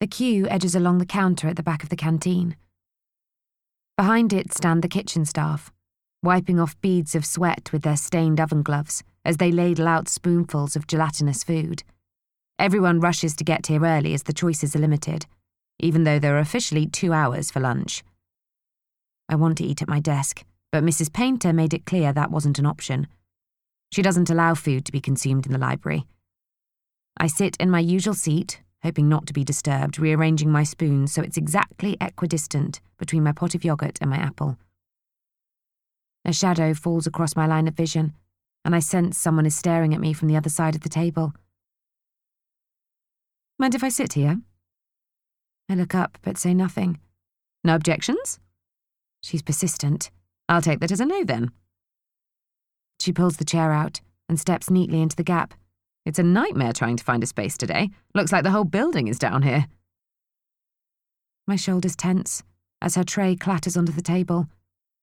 The queue edges along the counter at the back of the canteen. Behind it stand the kitchen staff, wiping off beads of sweat with their stained oven gloves as they ladle out spoonfuls of gelatinous food. Everyone rushes to get here early as the choices are limited, even though there are officially two hours for lunch. I want to eat at my desk, but Mrs. Painter made it clear that wasn't an option. She doesn't allow food to be consumed in the library. I sit in my usual seat, hoping not to be disturbed, rearranging my spoon so it's exactly equidistant between my pot of yogurt and my apple. A shadow falls across my line of vision, and I sense someone is staring at me from the other side of the table. Mind if I sit here? I look up but say nothing. No objections? She's persistent. I'll take that as a no then. She pulls the chair out and steps neatly into the gap. It's a nightmare trying to find a space today. Looks like the whole building is down here. My shoulders tense as her tray clatters onto the table.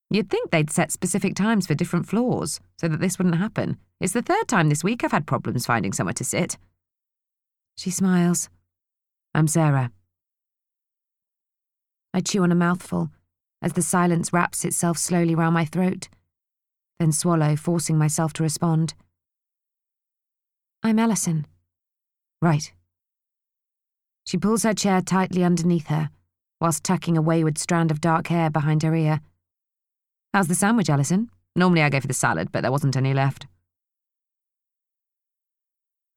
You'd think they'd set specific times for different floors so that this wouldn't happen. It's the third time this week I've had problems finding somewhere to sit. She smiles. I'm Sarah. I chew on a mouthful as the silence wraps itself slowly round my throat, then swallow, forcing myself to respond. I'm Alison. Right. She pulls her chair tightly underneath her, whilst tucking a wayward strand of dark hair behind her ear. How's the sandwich, Alison? Normally I go for the salad, but there wasn't any left.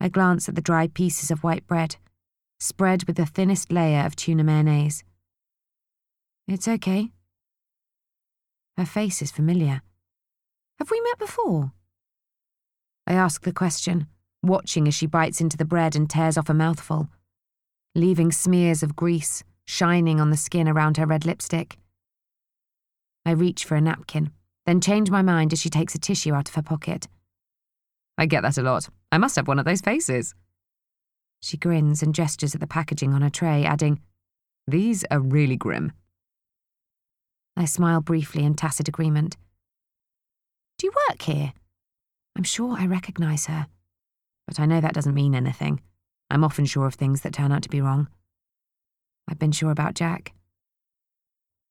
I glance at the dry pieces of white bread, spread with the thinnest layer of tuna mayonnaise. It's okay. Her face is familiar. Have we met before? I ask the question, watching as she bites into the bread and tears off a mouthful, leaving smears of grease shining on the skin around her red lipstick. I reach for a napkin, then change my mind as she takes a tissue out of her pocket. I get that a lot. I must have one of those faces. She grins and gestures at the packaging on her tray, adding, These are really grim. I smile briefly in tacit agreement. Do you work here? I'm sure I recognise her. But I know that doesn't mean anything. I'm often sure of things that turn out to be wrong. I've been sure about Jack.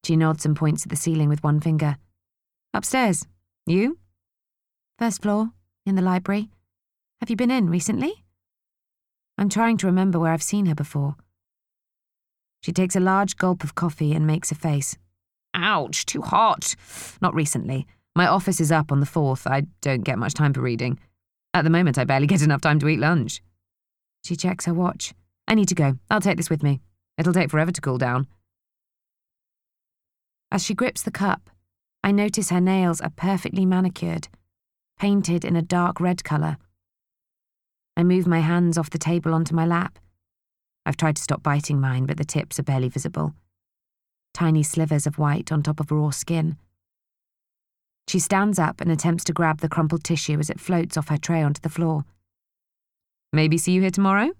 She nods and points at the ceiling with one finger. Upstairs. You? First floor, in the library. Have you been in recently? I'm trying to remember where I've seen her before. She takes a large gulp of coffee and makes a face. Ouch, too hot. Not recently. My office is up on the 4th. I don't get much time for reading. At the moment, I barely get enough time to eat lunch. She checks her watch. I need to go. I'll take this with me. It'll take forever to cool down. As she grips the cup, I notice her nails are perfectly manicured, painted in a dark red colour. I move my hands off the table onto my lap. I've tried to stop biting mine, but the tips are barely visible. Tiny slivers of white on top of raw skin. She stands up and attempts to grab the crumpled tissue as it floats off her tray onto the floor. Maybe see you here tomorrow?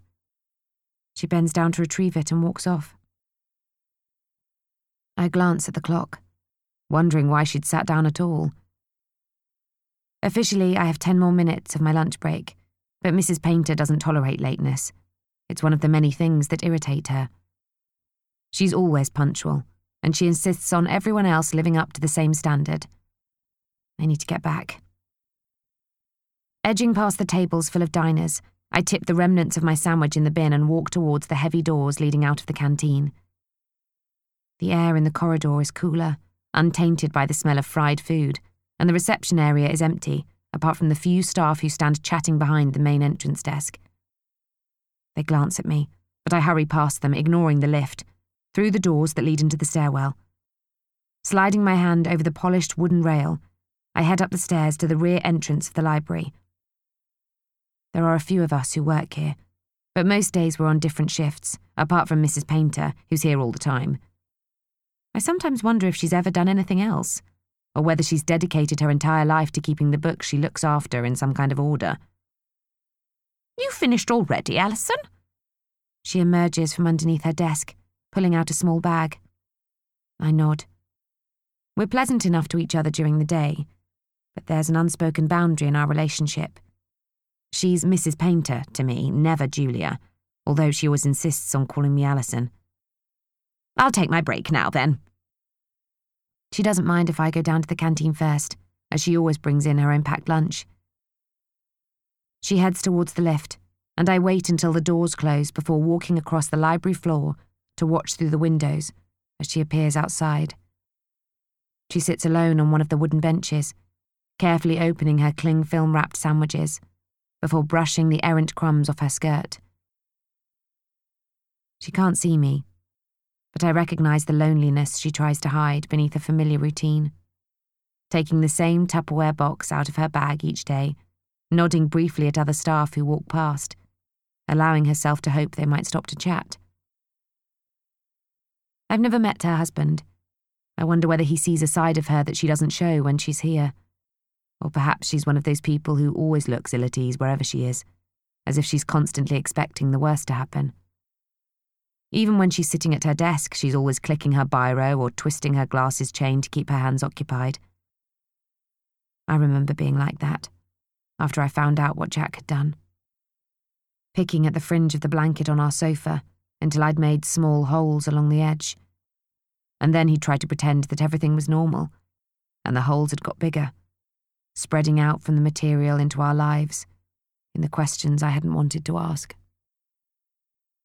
She bends down to retrieve it and walks off. I glance at the clock, wondering why she'd sat down at all. Officially, I have 10 more minutes of my lunch break, but Mrs. Painter doesn't tolerate lateness. It's one of the many things that irritate her. She's always punctual, and she insists on everyone else living up to the same standard. I need to get back. Edging past the tables full of diners, I tip the remnants of my sandwich in the bin and walk towards the heavy doors leading out of the canteen. The air in the corridor is cooler, untainted by the smell of fried food, and the reception area is empty, apart from the few staff who stand chatting behind the main entrance desk. They glance at me, but I hurry past them, ignoring the lift, through the doors that lead into the stairwell. Sliding my hand over the polished wooden rail, I head up the stairs to the rear entrance of the library. There are a few of us who work here, but most days we're on different shifts, apart from Mrs. Painter, who's here all the time. I sometimes wonder if she's ever done anything else, or whether she's dedicated her entire life to keeping the books she looks after in some kind of order. You finished already, Alison? She emerges from underneath her desk, pulling out a small bag. I nod. We're pleasant enough to each other during the day, but there's an unspoken boundary in our relationship. She's Mrs. Painter to me, never Julia, although she always insists on calling me Alison. I'll take my break now then. She doesn't mind if I go down to the canteen first, as she always brings in her own packed lunch. She heads towards the lift, and I wait until the doors close before walking across the library floor to watch through the windows as she appears outside. She sits alone on one of the wooden benches, carefully opening her cling film wrapped sandwiches before brushing the errant crumbs off her skirt. She can't see me, but I recognize the loneliness she tries to hide beneath a familiar routine. Taking the same Tupperware box out of her bag each day, nodding briefly at other staff who walk past, allowing herself to hope they might stop to chat. I've never met her husband. I wonder whether he sees a side of her that she doesn't show when she's here. Or perhaps she's one of those people who always looks ill at ease wherever she is, as if she's constantly expecting the worst to happen. Even when she's sitting at her desk, she's always clicking her biro or twisting her glasses chain to keep her hands occupied. I remember being like that, after I found out what Jack had done. Picking at the fringe of the blanket on our sofa until I'd made small holes along the edge. And then he tried to pretend that everything was normal, and the holes had got bigger, spreading out from the material into our lives, in the questions I hadn't wanted to ask.